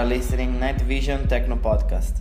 are listening Night Vision Techno Podcast.